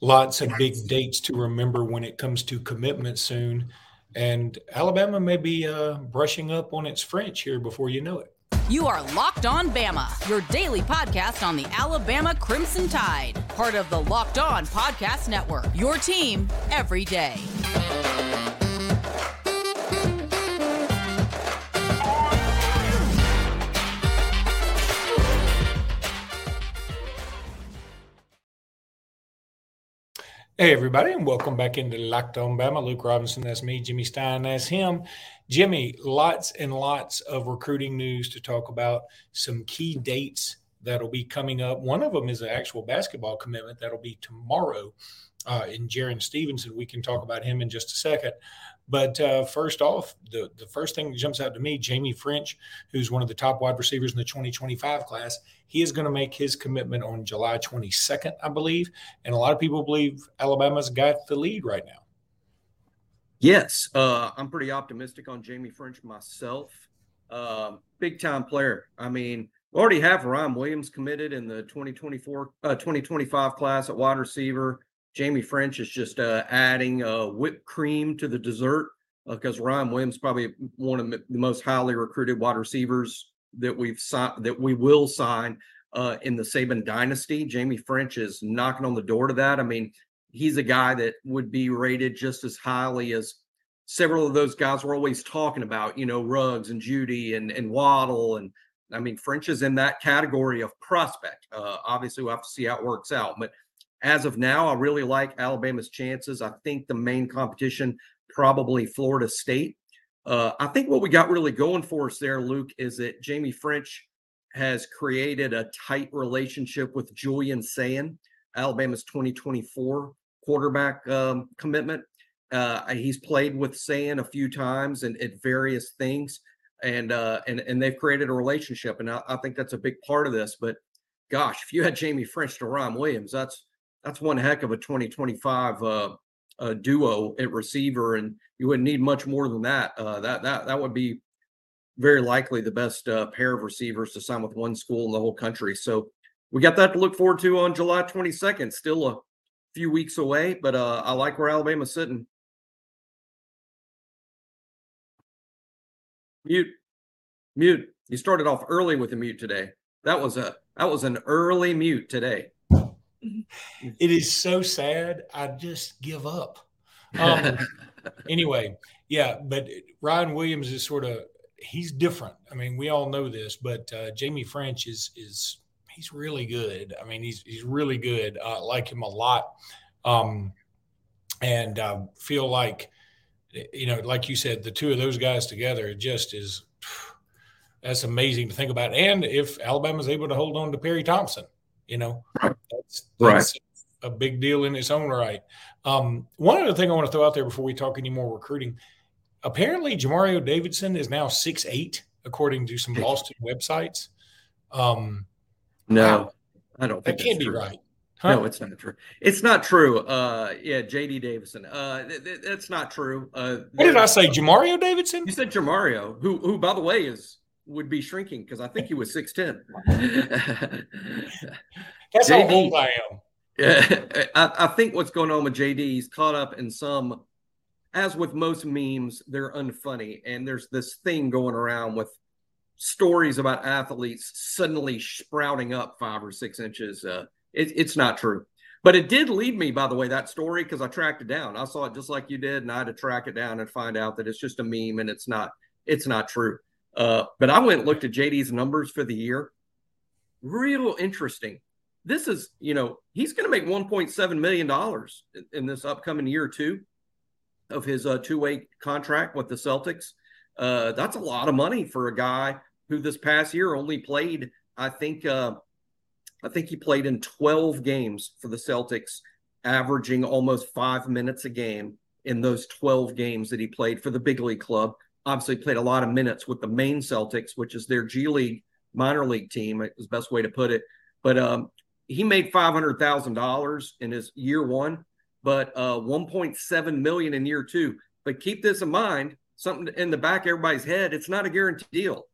lots of big dates to remember when it comes to commitment soon. And Alabama may be uh, brushing up on its French here before you know it. You are Locked On Bama, your daily podcast on the Alabama Crimson Tide, part of the Locked On Podcast Network. Your team every day. Hey, everybody, and welcome back into Locked On Bama. Luke Robinson, that's me. Jimmy Stein, that's him. Jimmy, lots and lots of recruiting news to talk about. Some key dates that'll be coming up. One of them is an actual basketball commitment that'll be tomorrow uh, in Jarin Stevenson. We can talk about him in just a second. But uh, first off, the, the first thing that jumps out to me, Jaime Ffrench, who's one of the top wide receivers in the 2025 class, he is going to make his commitment on July 22nd, I believe. And a lot of people believe Alabama's got the lead right now. Yes, uh, I'm pretty optimistic on Jaime Ffrench myself. Uh, big time player. I mean, we already have Ryan Williams committed in the 2024 uh, 2025 class at wide receiver. Jaime Ffrench is just uh, adding uh, whipped cream to the dessert because uh, Ryan Williams probably one of the most highly recruited wide receivers that we've signed that we will sign uh, in the Saban dynasty. Jaime Ffrench is knocking on the door to that. I mean, he's a guy that would be rated just as highly as several of those guys we're always talking about. You know, Ruggs and Jeudy and and Waddle and I mean, Ffrench is in that category of prospect. Uh, obviously, we'll have to see how it works out, but as of now, I really like Alabama's chances. I think the main competition, probably Florida State. Uh, I think what we got really going for us there, Luke, is that Jaime Ffrench has created a tight relationship with Julian Sayin, Alabama's 2024 quarterback um, commitment. Uh, he's played with Sayin a few times and at various things, and uh, and and they've created a relationship, and I, I, think that's a big part of this. But gosh, if you had Jaime Ffrench to Ryan Williams, that's that's one heck of a 2025 uh, uh, duo at receiver, and you wouldn't need much more than that. Uh, that that that would be very likely the best uh, pair of receivers to sign with one school in the whole country. So we got that to look forward to on July 22nd. Still a few weeks away, but uh, I like where Alabama's sitting. Mute, mute. You started off early with a mute today. That was a that was an early mute today it is so sad. I just give up. Um, anyway, yeah, but Ryan Williams is sort of he's different. I mean, we all know this, but uh, Jaime Ffrench is is he's really good. I mean, he's he's really good. I like him a lot, um, and I feel like you know, like you said, the two of those guys together just is that's amazing to think about. And if Alabama's able to hold on to Perry Thompson, you know, that's, that's right. a big deal in its own right. Um, one other thing I want to throw out there before we talk any more recruiting. Apparently, Jamario Davidson is now six eight, according to some Boston websites. Um, no, I don't think that can't be right. Huh? No, it's not true. It's not true. Uh, yeah, JD Davison. Uh, th- th- that's not true. Uh, what did I say? Jamario Davidson? You said Jamario, who, who, by the way, is would be shrinking because I think he was six ten. That's JD, how old I am. Yeah, I, I, think what's going on with JD, he's caught up in some, as with most memes, they're unfunny, and there's this thing going around with stories about athletes suddenly sprouting up five or six inches. Uh, it, it's not true. But it did lead me, by the way, that story because I tracked it down. I saw it just like you did, and I had to track it down and find out that it's just a meme and it's not. It's not true. Uh, but I went and looked at JD's numbers for the year. Real interesting. This is, you know, he's going to make $1.7 million in, in, this upcoming year, too, of his uh, two way contract with the Celtics. Uh, that's a lot of money for a guy who this past year only played, I think, uh, I think he played in 12 games for the Celtics, averaging almost five minutes a game in those 12 games that he played for the big league club obviously played a lot of minutes with the Maine Celtics, which is their G League minor league team, is the best way to put it. But um, he made five hundred thousand dollars in his year one, but uh, one point seven million in year two. But keep this in mind, something in the back of everybody's head. It's not a guaranteed deal.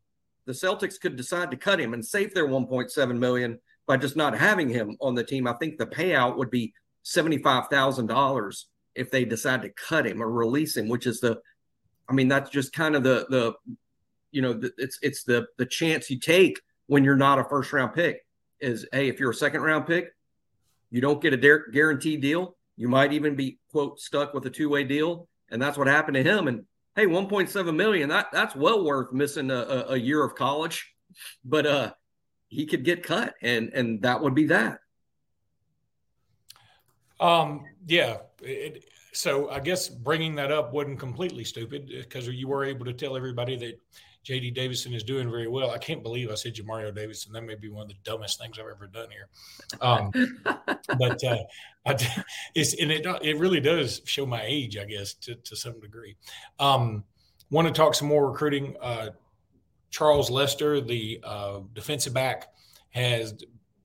The Celtics could decide to cut him and save their one point seven million by just not having him on the team. I think the payout would be $75,000 if they decide to cut him or release him, which is the, I mean, that's just kind of the, the, you know, the, it's, it's the, the chance you take when you're not a first round pick is, Hey, if you're a second round pick, you don't get a guaranteed deal. You might even be quote stuck with a two way deal. And that's what happened to him. And hey, 1.7 million, that that's well worth missing a, a year of college. But uh he could get cut and and that would be that. Um, yeah. It, so I guess bringing that up wasn't completely stupid because you were able to tell everybody that JD Davison is doing very well. I can't believe I said Jamario Davidson. That may be one of the dumbest things I've ever done here. Um, but uh, I, it's and it it really does show my age, I guess, to, to some degree. Um, want to talk some more recruiting. Uh, Charles Lester, the uh, defensive back, has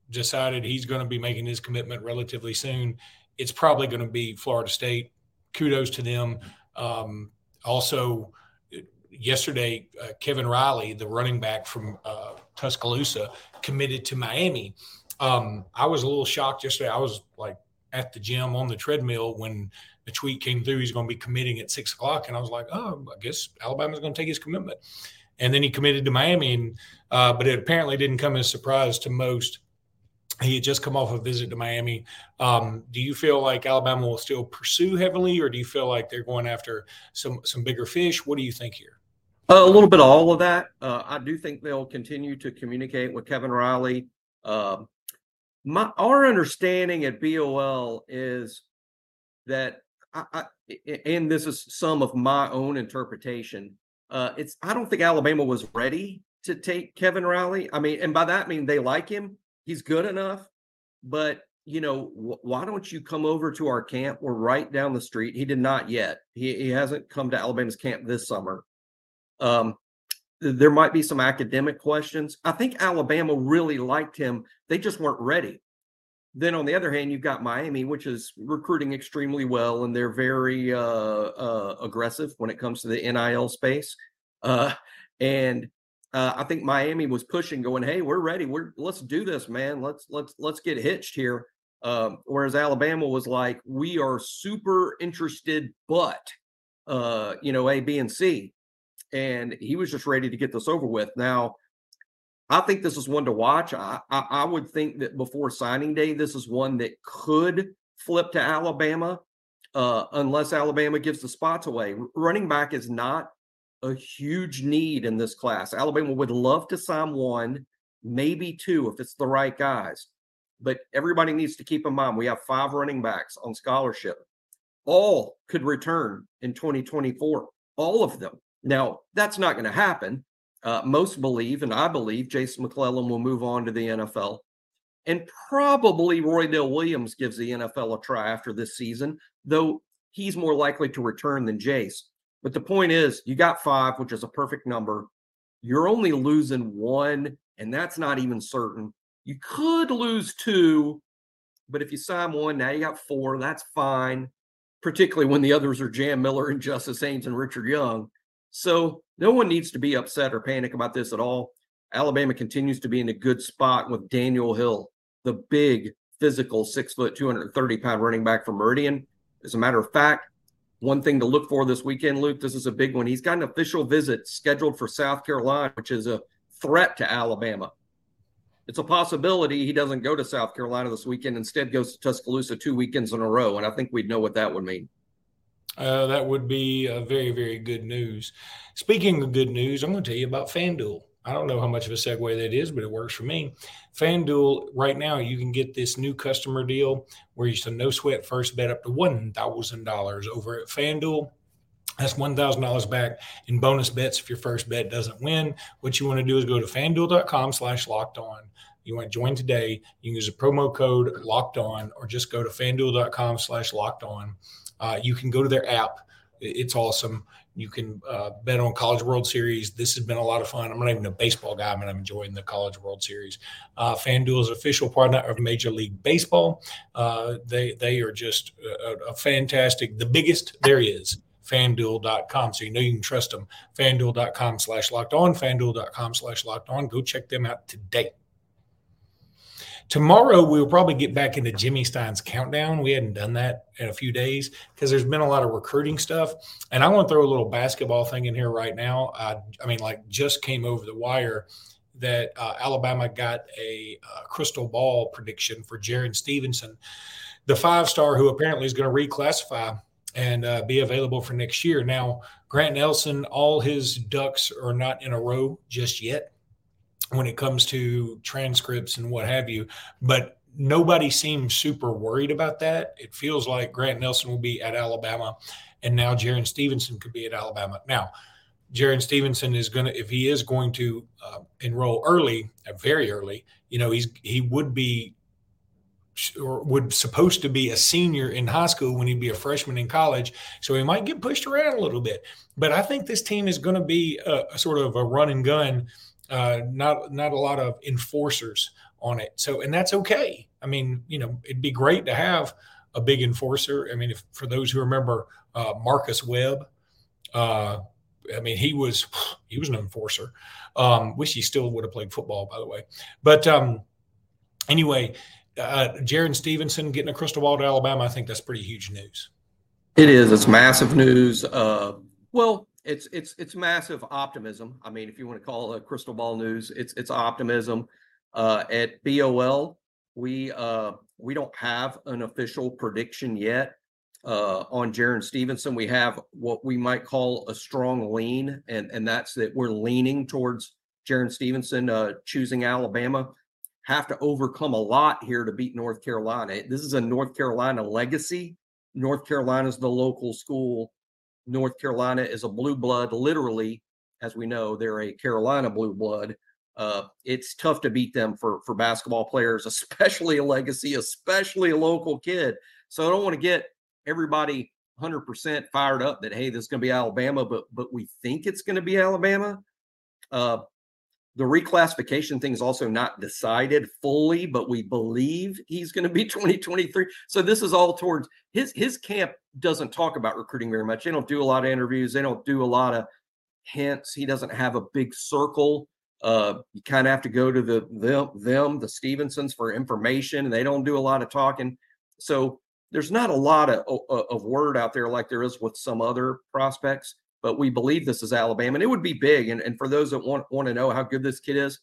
decided he's going to be making his commitment relatively soon. It's probably going to be Florida State. Kudos to them. Um, also, yesterday, uh, Kevin Riley, the running back from uh, Tuscaloosa, committed to Miami. Um, I was a little shocked yesterday. I was like at the gym on the treadmill when the tweet came through. He's going to be committing at six o'clock, and I was like, "Oh, I guess Alabama's going to take his commitment." And then he committed to Miami, and uh, but it apparently didn't come as a surprise to most he had just come off a visit to Miami. Um, do you feel like Alabama will still pursue heavily, or do you feel like they're going after some some bigger fish? What do you think here? Uh, a little bit of all of that. Uh, I do think they'll continue to communicate with Kevin Riley. Uh, my our understanding at BOL is that, I, I, and this is some of my own interpretation. Uh, it's I don't think Alabama was ready to take Kevin Riley. I mean, and by that I mean they like him he's good enough, but you know, why don't you come over to our camp? We're right down the street. He did not yet. He, he hasn't come to Alabama's camp this summer. Um, there might be some academic questions. I think Alabama really liked him. They just weren't ready. Then on the other hand, you've got Miami, which is recruiting extremely well, and they're very uh, uh, aggressive when it comes to the NIL space. Uh, and uh, I think Miami was pushing, going, "Hey, we're ready. We're let's do this, man. Let's let's let's get hitched here." Um, whereas Alabama was like, "We are super interested, but uh, you know, A, B, and C," and he was just ready to get this over with. Now, I think this is one to watch. I, I, I would think that before signing day, this is one that could flip to Alabama, uh, unless Alabama gives the spots away. Running back is not a huge need in this class. Alabama would love to sign one, maybe two if it's the right guys. But everybody needs to keep in mind we have five running backs on scholarship. All could return in 2024, all of them. Now, that's not going to happen. Uh, most believe, and I believe, Jase McClellan will move on to the NFL. And probably Roydell Williams gives the NFL a try after this season, though he's more likely to return than Jase. But the point is, you got five, which is a perfect number. You're only losing one, and that's not even certain. You could lose two, but if you sign one, now you got four. That's fine, particularly when the others are Jam Miller and Justice Haynes and Richard Young. So no one needs to be upset or panic about this at all. Alabama continues to be in a good spot with Daniel Hill, the big physical six foot, 230 pound running back from Meridian. As a matter of fact, one thing to look for this weekend, Luke. This is a big one. He's got an official visit scheduled for South Carolina, which is a threat to Alabama. It's a possibility he doesn't go to South Carolina this weekend, instead goes to Tuscaloosa two weekends in a row, and I think we'd know what that would mean. Uh, that would be a very, very good news. Speaking of good news, I'm going to tell you about FanDuel. I don't know how much of a segue that is, but it works for me. FanDuel, right now, you can get this new customer deal where you can no sweat first bet up to $1,000 over at FanDuel. That's $1,000 back in bonus bets if your first bet doesn't win. What you want to do is go to fanduel.com slash locked on. You want to join today. You can use a promo code locked on or just go to fanduel.com slash locked on. Uh, you can go to their app. It's awesome. You can uh, bet on College World Series. This has been a lot of fun. I'm not even a baseball guy, but I'm enjoying the College World Series. Uh, FanDuel is official partner of Major League Baseball. Uh, they they are just a, a, fantastic, the biggest there is. FanDuel.com. So you know you can trust them. FanDuel.com slash locked on. FanDuel.com slash locked on. Go check them out today. Tomorrow we'll probably get back into Jimmy Stein's countdown. We hadn't done that in a few days because there's been a lot of recruiting stuff. And I want to throw a little basketball thing in here right now. Uh, I mean, like just came over the wire that uh, Alabama got a uh, crystal ball prediction for Jarin Stevenson, the five star who apparently is going to reclassify and uh, be available for next year. Now, Grant Nelson, all his ducks are not in a row just yet when it comes to transcripts and what have you, but nobody seems super worried about that. It feels like Grant Nelson will be at Alabama, and now Jarin Stevenson could be at Alabama. Now, Jarin Stevenson is going to, if he is going to uh, enroll early, uh, very early, you know, he's he would be or would supposed to be a senior in high school when he'd be a freshman in college. So he might get pushed around a little bit. But I think this team is going to be a, a sort of a run and gun, uh, not not a lot of enforcers on it. So and that's okay. I mean, you know, it'd be great to have a big enforcer. I mean, if for those who remember uh, Marcus Webb, uh, I mean, he was he was an enforcer. Um, wish he still would have played football, by the way. But um, anyway, uh, Jarin Stevenson getting a crystal ball to Alabama, I think that's pretty huge news. It is. It's massive news. Uh, well, it's it's it's massive optimism. I mean, if you want to call it crystal ball news, it's it's optimism. Uh, at BOL, we uh, we don't have an official prediction yet uh, on Jarin Stevenson. We have what we might call a strong lean, and and that's that we're leaning towards Jarin Stevenson uh, choosing Alabama have to overcome a lot here to beat North Carolina. This is a North Carolina legacy. North Carolina is the local school. North Carolina is a blue blood, literally, as we know, they're a Carolina blue blood. Uh, it's tough to beat them for for basketball players, especially a legacy, especially a local kid. So I don't want to get everybody 100% fired up that hey, this is going to be Alabama, but but we think it's going to be Alabama. Uh, the reclassification thing is also not decided fully, but we believe he's going to be 2023. So this is all towards his his camp doesn't talk about recruiting very much. They don't do a lot of interviews. They don't do a lot of hints. He doesn't have a big circle. Uh, you kind of have to go to the them, them the Stevensons for information, and they don't do a lot of talking. So there's not a lot of, of word out there like there is with some other prospects but we believe this is Alabama, and it would be big. And, and for those that want, want to know how good this kid is,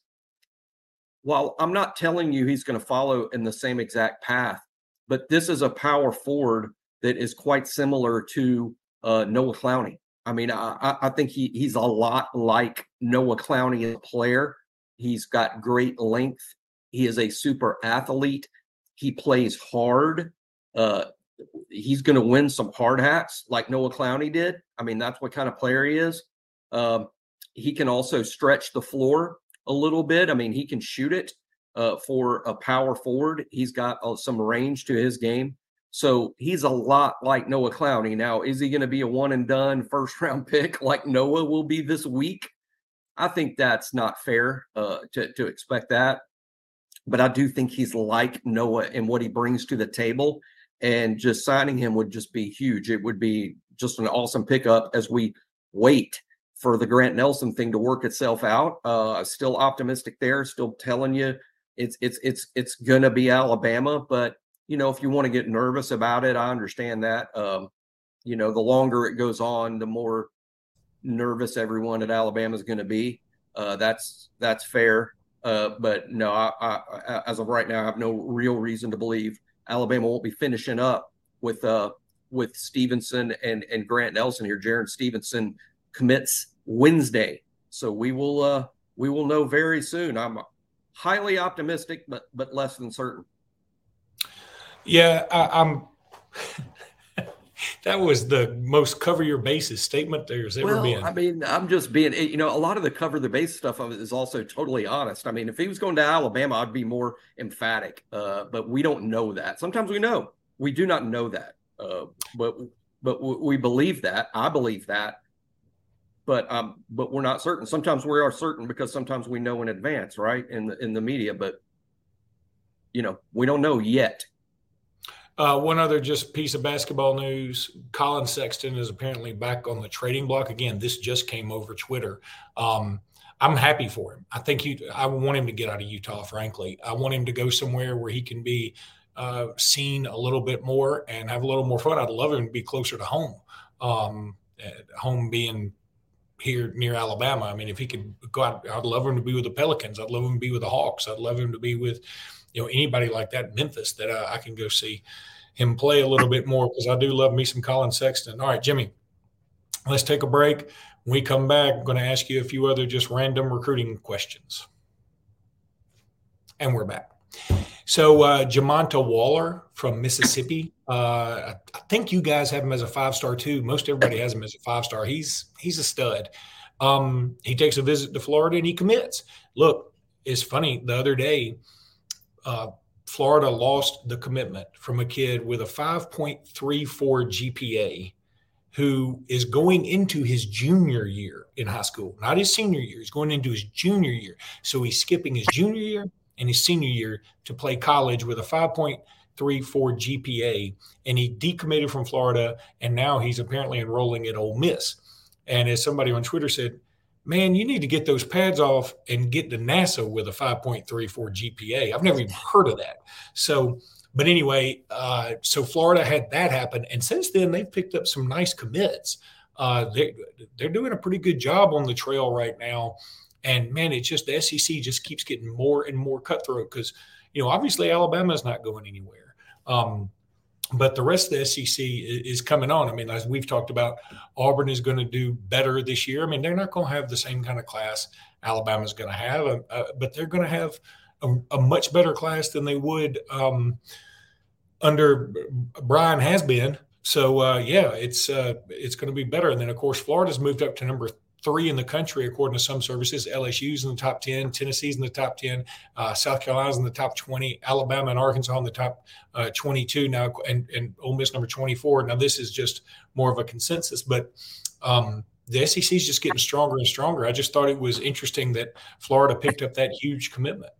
while I'm not telling you he's going to follow in the same exact path, but this is a power forward that is quite similar to uh, Noah Clowney. I mean, I, I think he he's a lot like Noah Clowney as a player. He's got great length. He is a super athlete. He plays hard. Uh, he's going to win some hard hats like Noah Clowney did. I mean, that's what kind of player he is. Um, he can also stretch the floor a little bit. I mean, he can shoot it uh, for a power forward. He's got uh, some range to his game. So he's a lot like Noah Clowney. Now, is he going to be a one and done first round pick like Noah will be this week? I think that's not fair uh, to, to expect that. But I do think he's like Noah and what he brings to the table and just signing him would just be huge. It would be just an awesome pickup as we wait for the Grant Nelson thing to work itself out. Uh, still optimistic there. Still telling you it's it's it's it's gonna be Alabama, but you know if you want to get nervous about it, I understand that. Um, you know, the longer it goes on, the more nervous everyone at Alabama is going to be. Uh, that's that's fair. Uh, but no, I, I, as of right now, I have no real reason to believe Alabama won't be finishing up with uh with Stevenson and and Grant Nelson here. Jarin Stevenson commits Wednesday, so we will uh we will know very soon. I'm highly optimistic, but but less than certain. Yeah, I, I'm. That was the most cover your bases statement there's ever well, been. I mean, I'm just being, you know, a lot of the cover the base stuff of it is also totally honest. I mean, if he was going to Alabama, I'd be more emphatic, uh, but we don't know that. Sometimes we know, we do not know that, uh, but but we believe that. I believe that, but um, but we're not certain. Sometimes we are certain because sometimes we know in advance, right? In the in the media, but you know, we don't know yet. Uh, one other just piece of basketball news: Collin Sexton is apparently back on the trading block again. This just came over Twitter. Um, I'm happy for him. I think he. I want him to get out of Utah. Frankly, I want him to go somewhere where he can be uh, seen a little bit more and have a little more fun. I'd love him to be closer to home. Um, home being here near Alabama. I mean, if he could go out, I'd love him to be with the Pelicans. I'd love him to be with the Hawks. I'd love him to be with, you know, anybody like that Memphis that uh, I can go see him play a little bit more because I do love me some Collin Sexton. All right, Jimmy, let's take a break. When we come back, I'm going to ask you a few other just random recruiting questions. And we're back. So, uh, Jamonta Waller from Mississippi. Uh, I think you guys have him as a five star too. Most everybody has him as a five star. He's he's a stud. Um, he takes a visit to Florida and he commits. Look, it's funny. The other day, uh, Florida lost the commitment from a kid with a 5.34 GPA who is going into his junior year in high school, not his senior year. He's going into his junior year. So he's skipping his junior year and his senior year to play college with a 5.34 GPA. And he decommitted from Florida, and now he's apparently enrolling at Ole Miss. And as somebody on Twitter said, man, you need to get those pads off and get to NASA with a 5.34 GPA. I've never even heard of that. So, but anyway, uh, so Florida had that happen, and since then they've picked up some nice commits. Uh, they, they're doing a pretty good job on the trail right now, and man, it's just the SEC just keeps getting more and more cutthroat because you know obviously Alabama is not going anywhere. Um, but the rest of the SEC is coming on. I mean, as we've talked about, Auburn is going to do better this year. I mean, they're not going to have the same kind of class Alabama's going to have, uh, uh, but they're going to have a, a, much better class than they would um, under Bryan Harsin. So uh, yeah, it's uh, it's going to be better. And then of course, Florida's moved up to number three in the country, according to some services. LSU's in the top 10, Tennessee's in the top 10, uh, South Carolina's in the top 20, Alabama and Arkansas in the top uh, 22 now, and, and Ole Miss number 24. Now, this is just more of a consensus, but um, the SEC is just getting stronger and stronger. I just thought it was interesting that Florida picked up that huge commitment.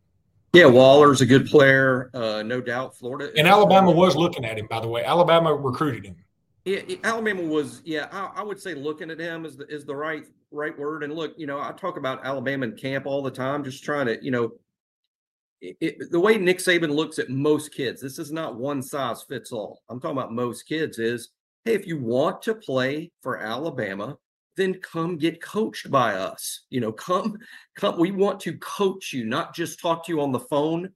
Yeah, Waller's a good player, uh, no doubt. Florida and Alabama was looking at him, by the way. Alabama recruited him. Yeah, Alabama was. Yeah, I, I, would say looking at him is the is the right right word. And look, you know, I talk about Alabama and camp all the time, just trying to, you know, it, it, the way Nick Saban looks at most kids. This is not one size fits all. I'm talking about most kids. Is hey, if you want to play for Alabama, then come get coached by us. You know, come, come. We want to coach you, not just talk to you on the phone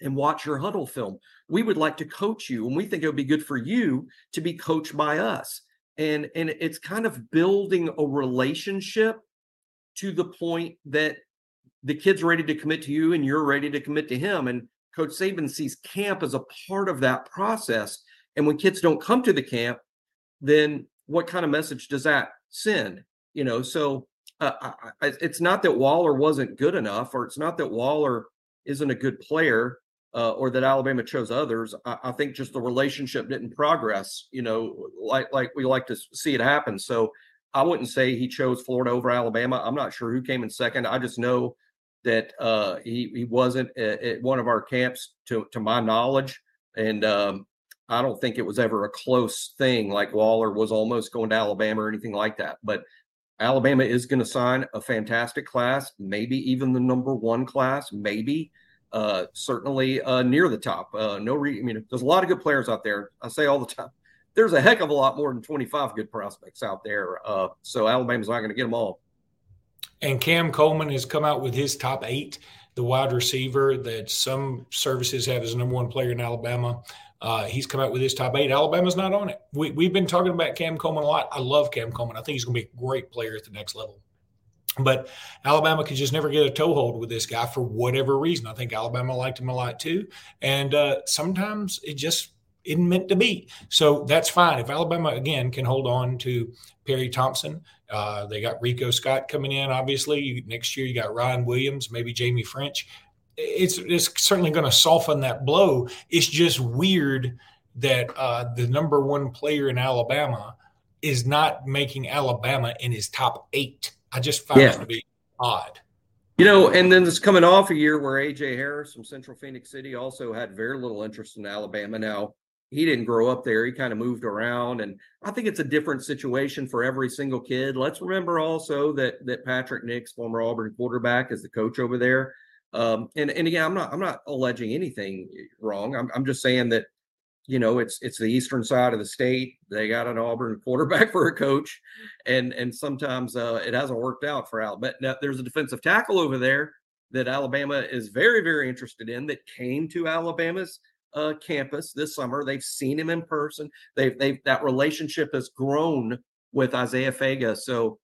and watch your Hudl film. We would like to coach you, and we think it would be good for you to be coached by us. And and it's kind of building a relationship to the point that the kid's ready to commit to you and you're ready to commit to him. And Coach Saban sees camp as a part of that process. And when kids don't come to the camp, then what kind of message does that send? You know, so uh, I, it's not that Waller wasn't good enough, or it's not that Waller isn't a good player uh, or that Alabama chose others. I, I, think just the relationship didn't progress, you know, like like we like to see it happen. So I wouldn't say he chose Florida over Alabama. I'm not sure who came in second. I just know that uh, he he wasn't at, at, one of our camps to to my knowledge, and um, I don't think it was ever a close thing like Waller was almost going to Alabama or anything like that. But Alabama is going to sign a fantastic class, maybe even the number one class, maybe uh, certainly uh, near the top. Uh, no, re- I mean, there's a lot of good players out there. I say all the time, there's a heck of a lot more than 25 good prospects out there. Uh, so Alabama's not going to get them all. And Cam Coleman has come out with his top eight, the wide receiver that some services have as number one player in Alabama. Uh, he's come out with his top eight. Alabama's not on it. We, we've been talking about Cam Coleman a lot. I love Cam Coleman. I think he's going to be a great player at the next level. But Alabama could just never get a toehold with this guy for whatever reason. I think Alabama liked him a lot too. And uh, sometimes it just isn't meant to be. So that's fine. If Alabama, again, can hold on to Perry Thompson, uh, they got Rico Scott coming in, obviously. You, next year, you got Ryan Williams, maybe Jaime Ffrench. It's, it's certainly going to soften that blow. It's just weird that uh, the number one player in Alabama is not making Alabama in his top eight I just found yeah. it to be odd. You know, and then it's coming off a year where AJ Harris from Central Phenix City also had very little interest in Alabama. Now he didn't grow up there. He kind of moved around, and I think it's a different situation for every single kid. Let's remember also that that Patrick Nix, former Auburn quarterback, is the coach over there. Um, and and again, I'm not I'm not alleging anything wrong. I'm I'm just saying that you know it's it's the eastern side of the state. They got an Auburn quarterback for a coach, and and sometimes uh, it hasn't worked out for Al. But now there's a defensive tackle over there that Alabama is very very interested in that came to Alabama's uh, campus this summer. They've seen him in person. They've they've that relationship has grown with Isaia Faga. So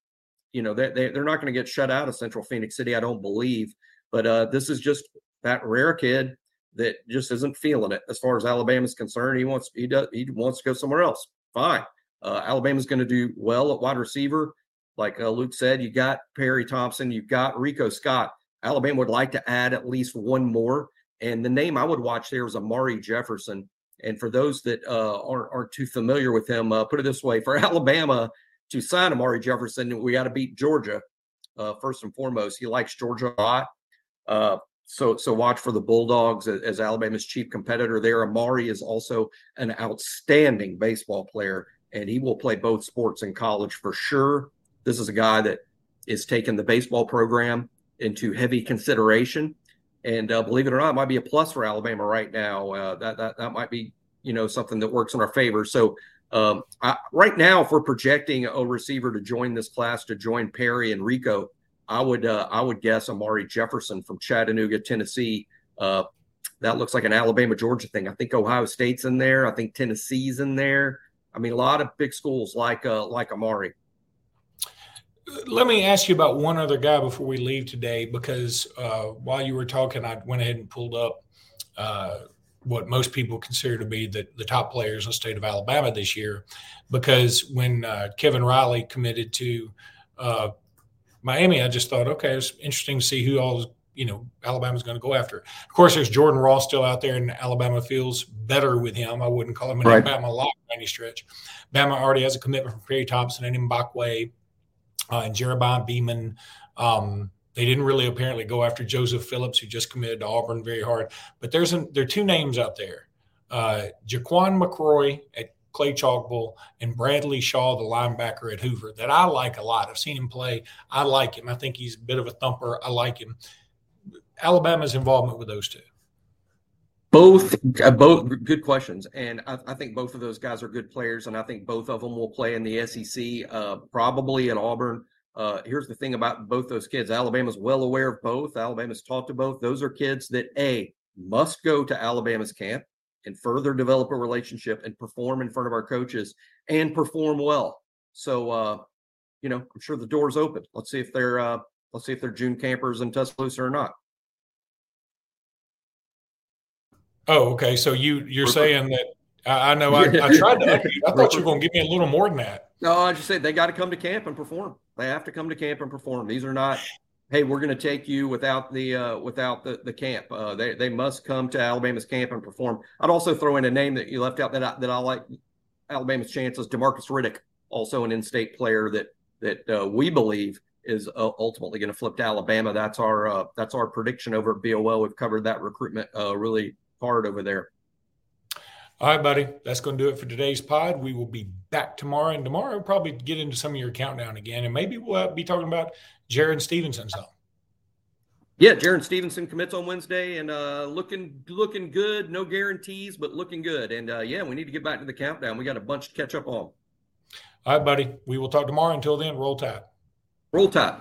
you know they, they they're not going to get shut out of Central Phenix City. I don't believe. But uh, this is just that rare kid that just isn't feeling it as far as Alabama's concerned. He wants he does he wants to go somewhere else. Fine. Uh, Alabama's going to do well at wide receiver. Like uh, Luke said, you got Perry Thompson, you've got Rico Scott. Alabama would like to add at least one more. And the name I would watch there is Amari Jefferson. And for those that uh, aren't, aren't too familiar with him, uh, put it this way: for Alabama to sign Amari Jefferson, we got to beat Georgia uh, first and foremost. He likes Georgia a lot. So, so watch for the Bulldogs as, as, Alabama's chief competitor there. Amari is also an outstanding baseball player, and he will play both sports in college for sure. This is a guy that is taking the baseball program into heavy consideration, and uh, believe it or not, it might be a plus for Alabama right now. Uh, that that that might be you know something that works in our favor. So. Um, I, right now, if we're projecting a receiver to join this class, to join Perry and Rico, I would uh, I would guess Amari Jefferson from Chattanooga, Tennessee. Uh, that looks like an Alabama Georgia thing. I think Ohio State's in there. I think Tennessee's in there. I mean, a lot of big schools like uh, like Amari. Let me ask you about one other guy before we leave today, because uh, while you were talking, I went ahead and pulled up uh, what most people consider to be the, the top players in the state of Alabama this year. Because when uh, Kevin Riley committed to uh, Miami, I just thought, okay, it's interesting to see who all you know Alabama's going to go after. Of course, there's Jordan Ross still out there, and Alabama feels better with him. I wouldn't call him an right. Alabama lock by any stretch. Bama already has a commitment from Perry Thompson and Mbakwe uh, and Jeremiah Beaman. Um, they didn't really apparently go after Joseph Phillips, who just committed to Auburn very hard. But there's an, there are two names out there: uh, Jaquan McCroy at Clay Chalkville, and Bradley Shaw, the linebacker at Hoover, that I like a lot. I've seen him play. I like him. I think he's a bit of a thumper. I like him. Alabama's involvement with those two. Both, uh, both good questions, and I, I, think both of those guys are good players, and I think both of them will play in the SEC, uh, probably at Auburn. Uh, here's the thing about both those kids: Alabama's well aware of both. Alabama's talked to both. Those are kids that a must go to Alabama's camp and further develop a relationship and perform in front of our coaches and perform well. So, uh, you know, I'm sure the door's open. Let's see if they're uh, let's see if they're June campers in Tuscaloosa or not. Oh, okay. So you you're saying that I, I know I, I, tried to. I thought you were going to give me a little more than that. No, I just said they got to come to camp and perform. They have to come to camp and perform. These are not hey, we're going to take you without the uh, without the the camp. Uh, they they must come to Alabama's camp and perform. I'd also throw in a name that you left out that I, that I like Alabama's chances. Demarcus Riddick, also an in-state player that that uh, we believe is uh, ultimately going to flip to Alabama. That's our uh, that's our prediction over at BOL. We've covered that recruitment uh, really hard over there. All right, buddy. That's going to do it for today's pod. We will be back tomorrow, and tomorrow we'll probably get into some of your countdown again, and maybe we'll be talking about Jarin Stevenson some. Yeah, Jarin Stevenson commits on Wednesday and uh, looking looking good. No guarantees, but looking good. And uh, yeah, we need to get back to the countdown. We got a bunch to catch up on. All right, buddy. We will talk tomorrow. Until then, roll tide. Roll tide.